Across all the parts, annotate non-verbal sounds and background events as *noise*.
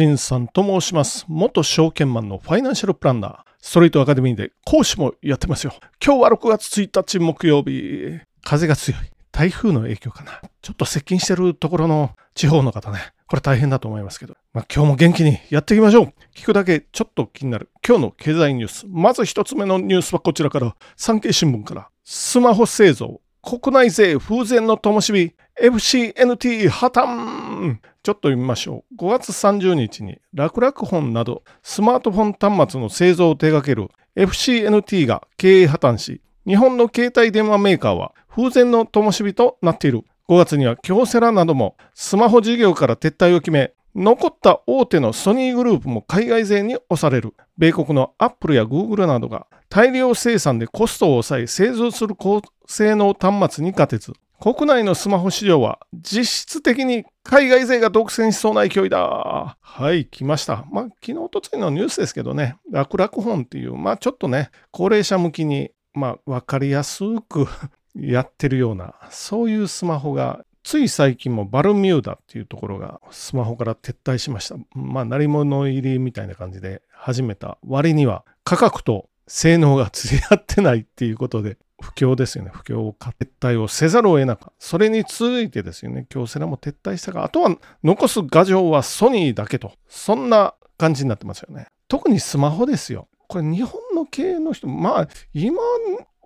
新さんと申します。元証券マンのファイナンシャルプランナー、ストリートアカデミーで講師もやってますよ。今日は6月1日木曜日。風が強い。台風の影響かな。ちょっと接近してるところの地方の方ね。これ大変だと思いますけど。まあ今日も元気にやっていきましょう。聞くだけちょっと気になる今日の経済ニュース。まず一つ目のニュースはこちらから。産経新聞から。スマホ製造。国内勢風前の灯火。FCNT 破綻ちょっと読みましょう。5月30日に楽々本などスマートフォン端末の製造を手掛ける FCNT が経営破綻し、日本の携帯電話メーカーは風前の灯火となっている。5月には京セラなどもスマホ事業から撤退を決め、残った大手のソニーグループも海外勢に押される。米国のアップルやグーグルなどが大量生産でコストを抑え製造する高性能端末に勝てず、国内のスマホ市場は実質的に海外勢が独占しそうな勢いだ。はい、来ました。まあ、昨日、とついのニュースですけどね、楽々本っていう、まあ、ちょっとね、高齢者向きに、まあ、わかりやすく *laughs* やってるような、そういうスマホが、つい最近もバルミューダっていうところがスマホから撤退しました。まあ、鳴り物入りみたいな感じで始めた割には、価格と性能が釣り合ってないっていうことで、不況ですよね。不況を撤退をせざるを得なかった。それに続いてですよね、京セラも撤退したが、あとは残す牙城はソニーだけと、そんな感じになってますよね。特にスマホですよ。これ日本の経営の人、まあ今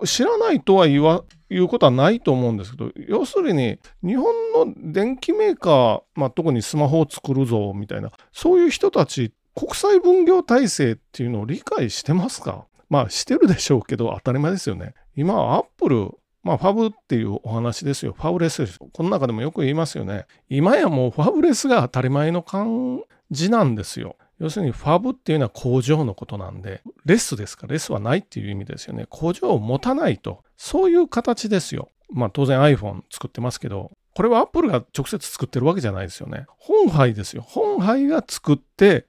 知らないとは言わ言うことはないと思うんですけど、要するに日本の電機メーカー、まあ、特にスマホを作るぞみたいな、そういう人たち、国際分業体制っていうのを理解してますか？まあしてるでしょうけど当たり前ですよね。今アップル、まあファブっていうお話ですよ。ファブレスです。この中でもよく言いますよね。今やもうファブレスが当たり前の感じなんですよ。要するにファブっていうのは工場のことなんで、レスですかレスはないっていう意味ですよね。工場を持たないと。そういう形ですよ。まあ当然 iPhone 作ってますけど、これはアップルが直接作ってるわけじゃないですよね。本杯ですよ。本杯が作って、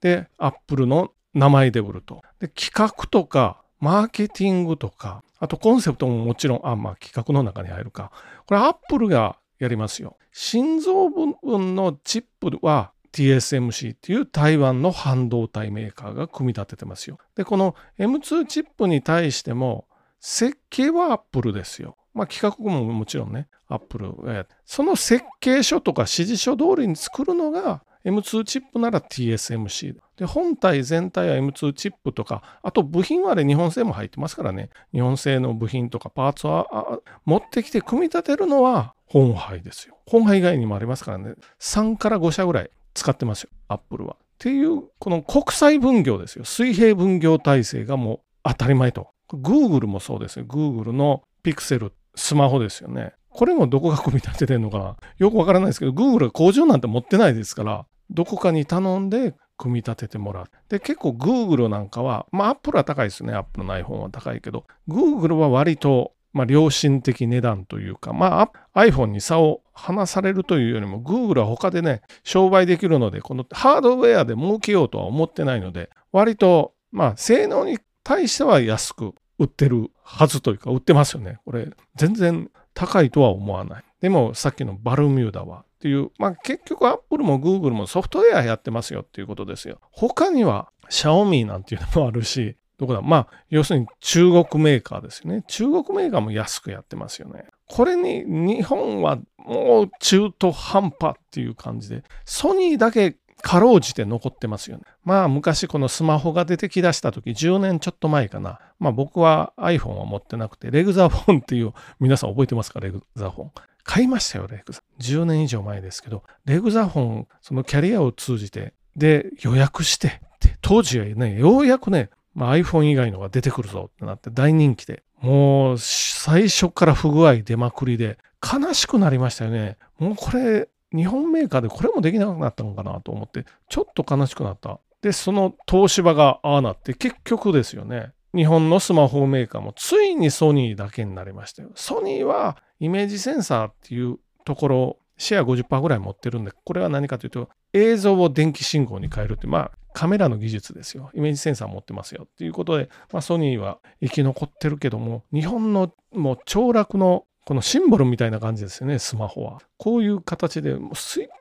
で、アップルの名前で売ると。で、企画とか、マーケティングとか、あとコンセプトももちろん、あ、まあ企画の中に入るか。これアップルがやりますよ。心臓部分のチップは TSMC っていう台湾の半導体メーカーが組み立ててますよ。で、この M2 チップに対しても設計はアップルですよ。まあ企画ももちろんね、アップルがやって、その設計書とか指示書通りに作るのが M2 チップなら TSMC で、本体全体は M2 チップとか、あと部品はあれ日本製も入ってますからね。日本製の部品とかパーツは持ってきて組み立てるのは本杯ですよ。本杯以外にもありますからね。3から5社ぐらい使ってますよ。アップルは。っていう、この国際分業ですよ。水平分業体制がもう当たり前と。Google もそうですよ。Google のピクセル、スマホですよね。これもどこが組み立ててんのかなよくわからないですけど、Google が工場なんて持ってないですから、どこかに頼んで組み立ててもらう。で、結構 Google なんかは、まあ Apple は高いですね。Apple の iPhone は高いけど、Google は割と、まあ良心的値段というか、まあ iPhone に差を離されるというよりも、Google は他でね、商売できるので、このハードウェアで儲けようとは思ってないので、割と、まあ性能に対しては安く売ってるはずというか、売ってますよね。これ、全然高いとは思わない。でも、さっきのバルミューダはっていう、まあ結局アップルもグーグルもソフトウェアやってますよっていうことですよ。他には、シャオミーなんていうのもあるし、どこだ？まあ、要するに中国メーカーですよね。中国メーカーも安くやってますよね。これに日本はもう中途半端っていう感じで、ソニーだけかろうじて残ってますよね。まあ昔このスマホが出てきだした時、10年ちょっと前かな。まあ僕は iPhone は持ってなくて、レグザフォンっていう、皆さん覚えてますか？レグザフォン。買いましたよ、レグザ。10年以上前ですけど、レグザフォン、そのキャリアを通じて、で、予約して、当時はね、ようやくね、まあ、iPhone 以外のが出てくるぞってなって大人気で、もう最初から不具合出まくりで、悲しくなりましたよね。もうこれ、日本メーカーでこれもできなくなったのかなと思って、ちょっと悲しくなった。で、その東芝がああなって、結局ですよね。日本のスマホメーカーもついにソニーだけになりましたよ。ソニーはイメージセンサーっていうところ、シェア50%ぐらい持ってるんで、これは何かというと、映像を電気信号に変えるって、まあ、カメラの技術ですよ。イメージセンサー持ってますよ。っていうことで、まあ、ソニーは生き残ってるけども、日本のもう凋落のこのシンボルみたいな感じですよね、スマホは。こういう形で、もう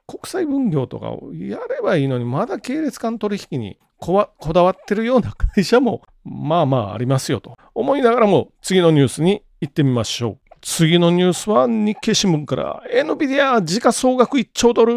国際分業とかをやればいいのに、まだ系列間取引にこだわってるような会社も、まあまあありますよと思いながらも、次のニュースに行ってみましょう。次のニュースは日経新聞から、NVIDIA 時価総額1兆ドル。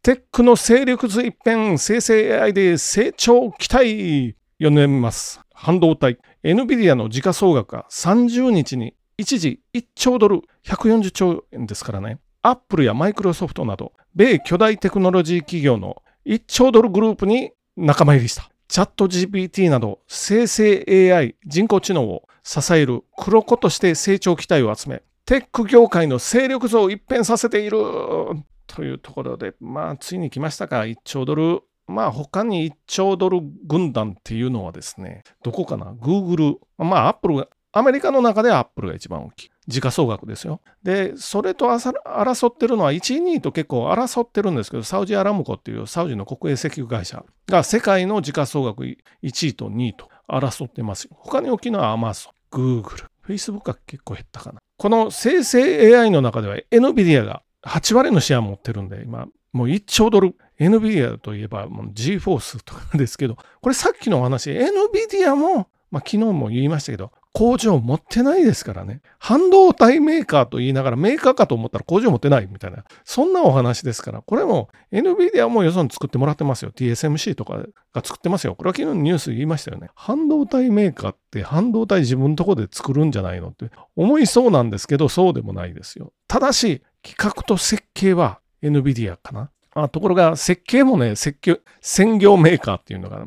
テックの勢力図一変、生成 AI で成長期待。読んでみます。半導体。NVIDIA の時価総額が30日に一時1兆ドル、140兆円ですからね。アップルやマイクロソフトなど、米巨大テクノロジー企業の1兆ドルグループに仲間入りした。チャット GPT など生成 AI 人工知能を支える黒子として成長期待を集め、テック業界の勢力図を一変させているというところで、まあ、ついに来ましたか、1兆ドル。まあ、他に1兆ドル軍団っていうのはですね、どこかな ?Google、まあ、Apple アメリカの中ではアップルが一番大きい。時価総額ですよ。で、それと争ってるのは1位、2位と結構争ってるんですけど、サウジアラムコっていうサウジの国営石油会社が世界の時価総額1位と2位と争ってますよ。他に大きいのはアマゾン、グーグル、フェイスブックが結構減ったかな。この生成 AI の中では NVIDIA が8割のシェア持ってるんで、今、もう1兆ドル。NVIDIA といえば GForce とかですけど、これさっきのお話、NVIDIA も、まあ、昨日も言いましたけど、工場持ってないですからね。半導体メーカーと言いながらメーカーかと思ったら工場持ってないみたいな。そんなお話ですから、これも NVIDIA もよそに作ってもらってますよ。TSMC とかが作ってますよ。これは昨日ニュース言いましたよね。半導体メーカーって半導体自分のとこで作るんじゃないのって思いそうなんですけど、そうでもないですよ。ただし、企画と設計は NVIDIA かな。あところが設計もね、設計、専業メーカーっていうのが、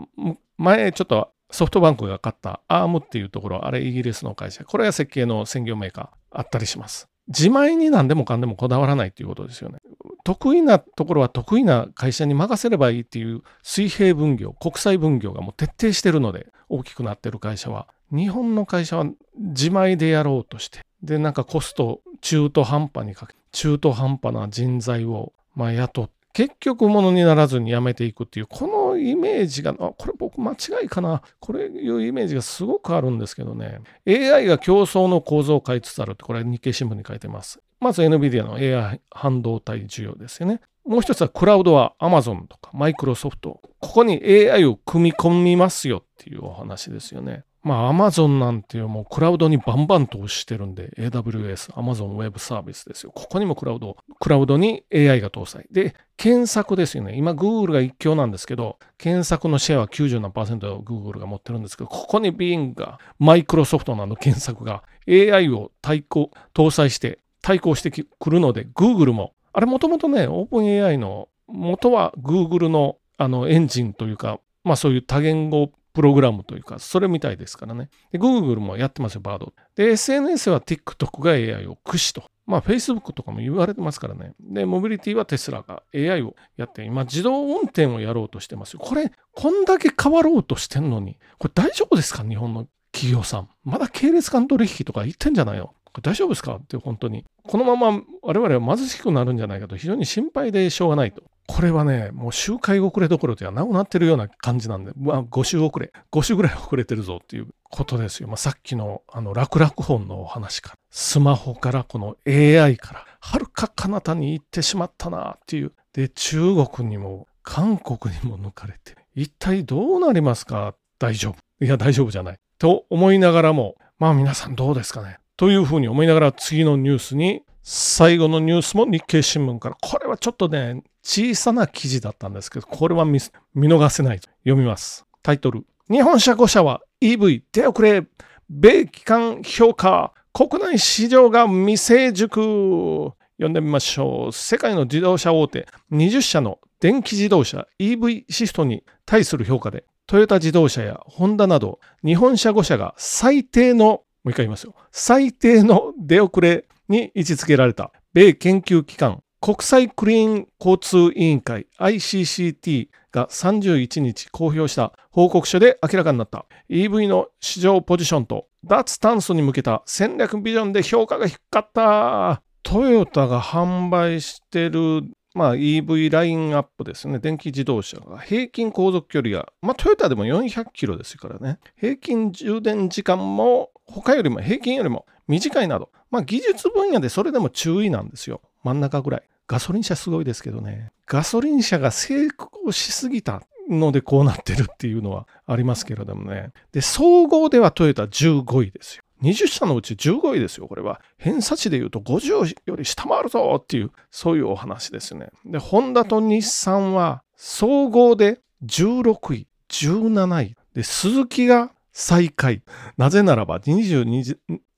前ちょっとソフトバンクが買ったアームっていうところ、あれイギリスの会社。これが設計の専業メーカーあったりします。自前に何でもかんでもこだわらないということですよね。得意なところは得意な会社に任せればいいっていう水平分業、国際分業がもう徹底してるので大きくなってる会社は、日本の会社は自前でやろうとして、で、なんかコスト中途半端にかけ、中途半端な人材をまあ雇って、結局ものにならずにやめていくっていう、このイメージが、あ、これ僕間違いかな。これいうイメージがすごくあるんですけどね。AI が競争の構造を変えつつあるって、これ日経新聞に書いてます。まず NVIDIA の AI 半導体需要ですよね。もう一つはクラウドは Amazon とか Microsoft。ここに AI を組み込みますよっていうお話ですよね。まあ、Amazon なんていうもうクラウドにバンバン投資してるんで、AWS、Amazon Web サービスですよ。ここにもクラウド、クラウドに AI が搭載。で、検索ですよね。今、Google が一強なんですけど、検索のシェアは90何パーセント Google が持ってるんですけど、ここに Bing が、マイクロソフトなど検索が AI を対抗、搭載して対抗してくるので、Google も、あれもともとね、OpenAI の元は Google のあのエンジンというか、まあそういう多言語プログラムというか、それみたいですからね。で、Google もやってますよ、バード。で、SNS は TikTok が AI を駆使と。まあ、Facebook とかも言われてますからね。で、モビリティはテスラが AI をやって、今、自動運転をやろうとしてますよ。これ、こんだけ変わろうとしてんのに、これ大丈夫ですか？日本の企業さん。まだ系列間取引とか言ってんじゃないよ大丈夫ですか？って本当に。このまま我々は貧しくなるんじゃないかと非常に心配でしょうがないと。これはね、もう周回遅れどころではなくなってるような感じなんで、まあ、5週遅れ、5週ぐらい遅れてるぞっていうことですよ。まあ、さっきのあの楽々本のお話から、スマホからこの AI から、はるか彼方に行ってしまったなっていう。で、中国にも韓国にも抜かれて、一体どうなりますか？大丈夫。いや、大丈夫じゃない。と思いながらも、まあ皆さんどうですかね？というふうに思いながら次のニュースに、最後のニュースも日経新聞から、これはちょっとね、小さな記事だったんですけど、これは見逃せないと読みます。タイトル。日本車5社は EV 手遅れ、米機関評価、国内市場が未成熟。読んでみましょう。世界の自動車大手20社の電気自動車 EV シフトに対する評価で、トヨタ自動車やホンダなど日本車5社が最低の、う一回言いますよ。最低の出遅れに位置づけられた米研究機関国際クリーン交通委員会 ICCT が31日公表した報告書で明らかになった EV の市場ポジションと脱炭素に向けた戦略ビジョンで評価が低かったトヨタが販売してるまあ、EV ラインアップですね。電気自動車が平均航続距離が、まあ、トヨタでも400キロですからね。平均充電時間も他よりも平均よりも短いなど、まあ技術分野でそれでも注意なんですよ。真ん中ぐらい。ガソリン車すごいですけどね。ガソリン車が成功しすぎたのでこうなってるっていうのはありますけれどもね。で、総合ではトヨタ15位ですよ。20社のうち15位ですよ、これは。偏差値で言うと50より下回るぞっていう、そういうお話ですね。で、ホンダと日産は総合で16位、17位。で、鈴木が最下位。なぜならば22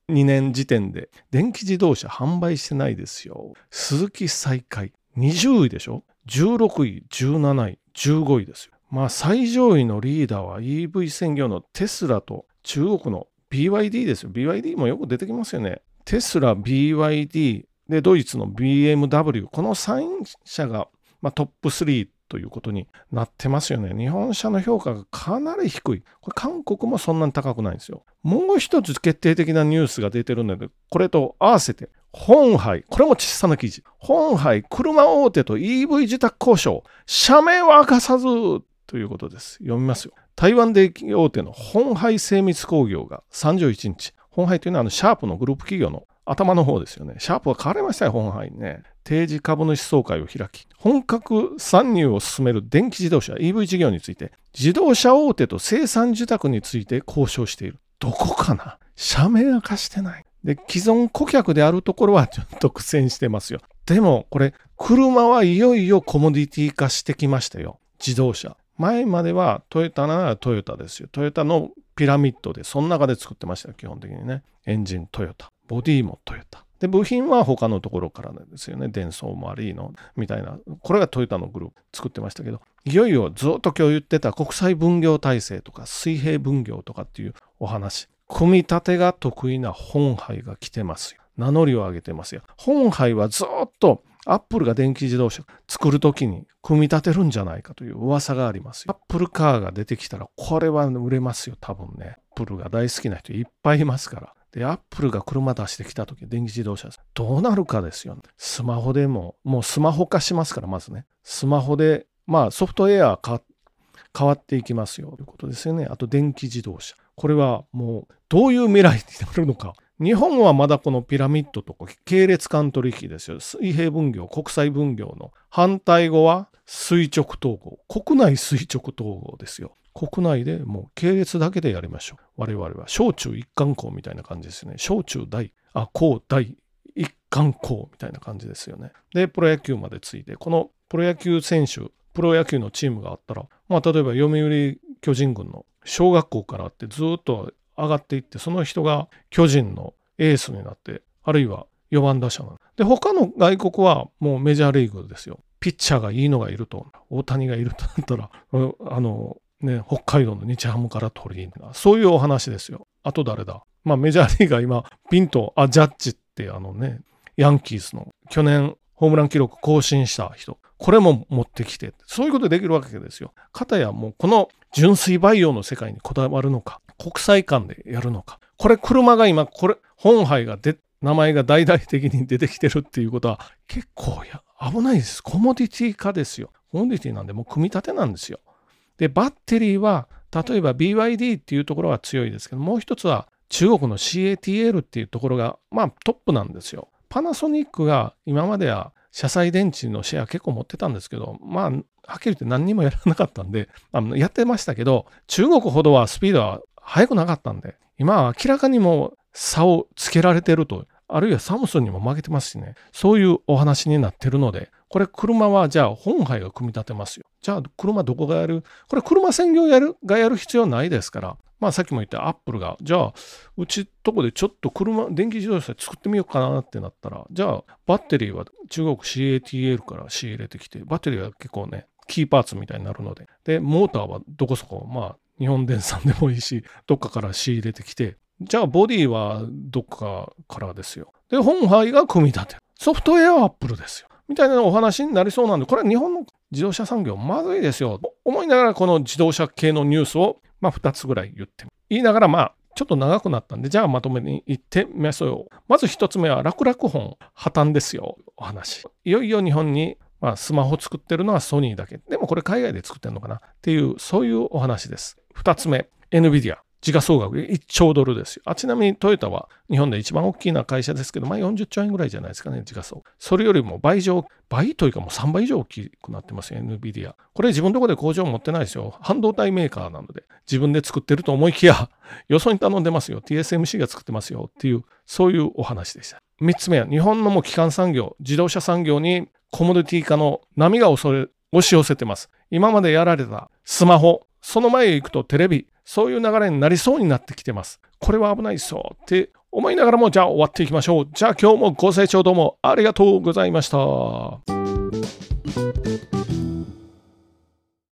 2年時点で電気自動車販売してないですよ。鈴木最下位。20位でしょ ?16 位、17位、15位ですよ。まあ最上位のリーダーは EV 専業のテスラと中国の BYD ですよ。BYD もよく出てきますよね。テスラ、BYD、で、ドイツの BMW、この3社が、まあ、トップ3ということになってますよね。日本車の評価がかなり低い。これ韓国もそんなに高くないんですよ。もう一つ決定的なニュースが出てるので、これと合わせて、本杯、これも小さな記事。本杯、車大手と EV 自宅交渉、社名は明かさずということです。読みますよ。台湾電機大手の本杯精密工業が31日、本杯というのはあのシャープのグループ企業の頭の方ですよね。シャープは買われましたよ、本杯ね。定時株主総会を開き、本格参入を進める電気自動車 EV 事業について、自動車大手と生産受託について交渉している。どこかな？社名明かしてない。で、既存顧客であるところは *laughs* ちょっと苦戦してますよ。でも、これ、車はいよいよコモディティ化してきましたよ。自動車。前まではトヨタならトヨタですよ。トヨタのピラミッドで、その中で作ってましたよ、基本的にね。エンジントヨタ。ボディもトヨタ。で、部品は他のところからなんですよね。デンソーもありの、みたいな。これがトヨタのグループ作ってましたけど、いよいよずっと今日言ってた国際分業体制とか水平分業とかっていうお話。組み立てが得意な鴻海が来てますよ。名乗りを上げてますよ。鴻海はずっとアップルが電気自動車作るときに組み立てるんじゃないかという噂がありますよ。アップルカーが出てきたらこれは売れますよ、多分ね。アップルが大好きな人いっぱいいますから。で、アップルが車出してきたとき、電気自動車どうなるかですよ、ね。スマホでも、もうスマホ化しますから、まずね。スマホで、まあソフトウェア変わっていきますよということですよね。あと電気自動車。これはもうどういう未来になるのか。日本はまだこのピラミッドとか系列間取引ですよ。水平分業、国際分業の反対語は垂直統合。国内垂直統合ですよ。国内でもう系列だけでやりましょう。我々は小中一貫校みたいな感じですね。小中大、あ、高大一貫校みたいな感じですよね。で、プロ野球までついて、このプロ野球選手、プロ野球のチームがあったら、まあ、例えば読売巨人軍の小学校からってずっと上がっていって、その人が巨人のエースになって、あるいは4番打者なの。で、他の外国はもうメジャーリーグですよ。ピッチャーがいいのがいると、大谷がいるとなったら、あの、ね、北海道の日ハムから取り入れそういうお話ですよ。あと誰だ？まあメジャーリーガー今、ピンと、あ、ジャッジってあのね、ヤンキースの去年ホームラン記録更新した人。これも持ってきて、そういうことできるわけですよ。かたやもうこの純粋培養の世界にこだわるのか、国際間でやるのか。これ車が今、これ、本杯がで、名前が大々的に出てきてるっていうことは結構や危ないです。コモディティ化ですよ。コモディティなんでもう組み立てなんですよ。で、バッテリーは、例えば BYD っていうところは強いですけど、もう一つは中国の CATL っていうところが、まあトップなんですよ。パナソニックが今までは車載電池のシェア結構持ってたんですけど、まあ、はっきり言って何にもやらなかったんで、*laughs* あのやってましたけど、中国ほどはスピードは速くなかったんで、今は明らかにも差をつけられてると、あるいはサムスンにも負けてますしね、そういうお話になってるので、これ車はじゃあ本杯が組み立てますよ。じゃあ車どこがやる？これ車専業やる？がやる必要ないですから。まあさっきも言ったアップルが、じゃあうちとこでちょっと車、電気自動車作ってみようかなってなったら、じゃあバッテリーは中国 CATL から仕入れてきて、バッテリーは結構ね、キーパーツみたいになるので、で、モーターはどこそこ、まあ日本電産でもいいし、どっかから仕入れてきて、じゃあボディはどっかからですよ。で、本杯が組み立てる。ソフトウェアはアップルですよ。みたいなお話になりそうなんで、これは日本の自動車産業まずいですよ。思いながらこの自動車系のニュースを、まあ、2つぐらい言って言いながら、まあ、ちょっと長くなったんで、じゃあまとめに行ってみましょう。まず1つ目は、楽々本破綻ですよ。お話。いよいよ日本に、まあ、スマホ作ってるのはソニーだけ。でもこれ海外で作ってるのかなっていう、そういうお話です。2つ目、NVIDIA。時価総額1兆ドルですよ。あちなみにトヨタは日本で一番大きな会社ですけど、まあ、40兆円ぐらいじゃないですかね、時価総額。それよりも倍以上、倍というかもう3倍以上大きくなってますよ、NVIDIA。これ自分のところで工場持ってないですよ。半導体メーカーなので、自分で作ってると思いきや、*laughs* よそに頼んでますよ。TSMC が作ってますよっていう、そういうお話でした。3つ目は、日本のもう基幹産業、自動車産業にコモディティ化の波が恐れ押し寄せてます。今までやられたスマホ、その前へ行くとテレビ、そういう流れになりそうになってきてます。これは危ないっすよって思いながらも、じゃあ終わっていきましょう。じゃあ今日もご清聴どうもありがとうございました。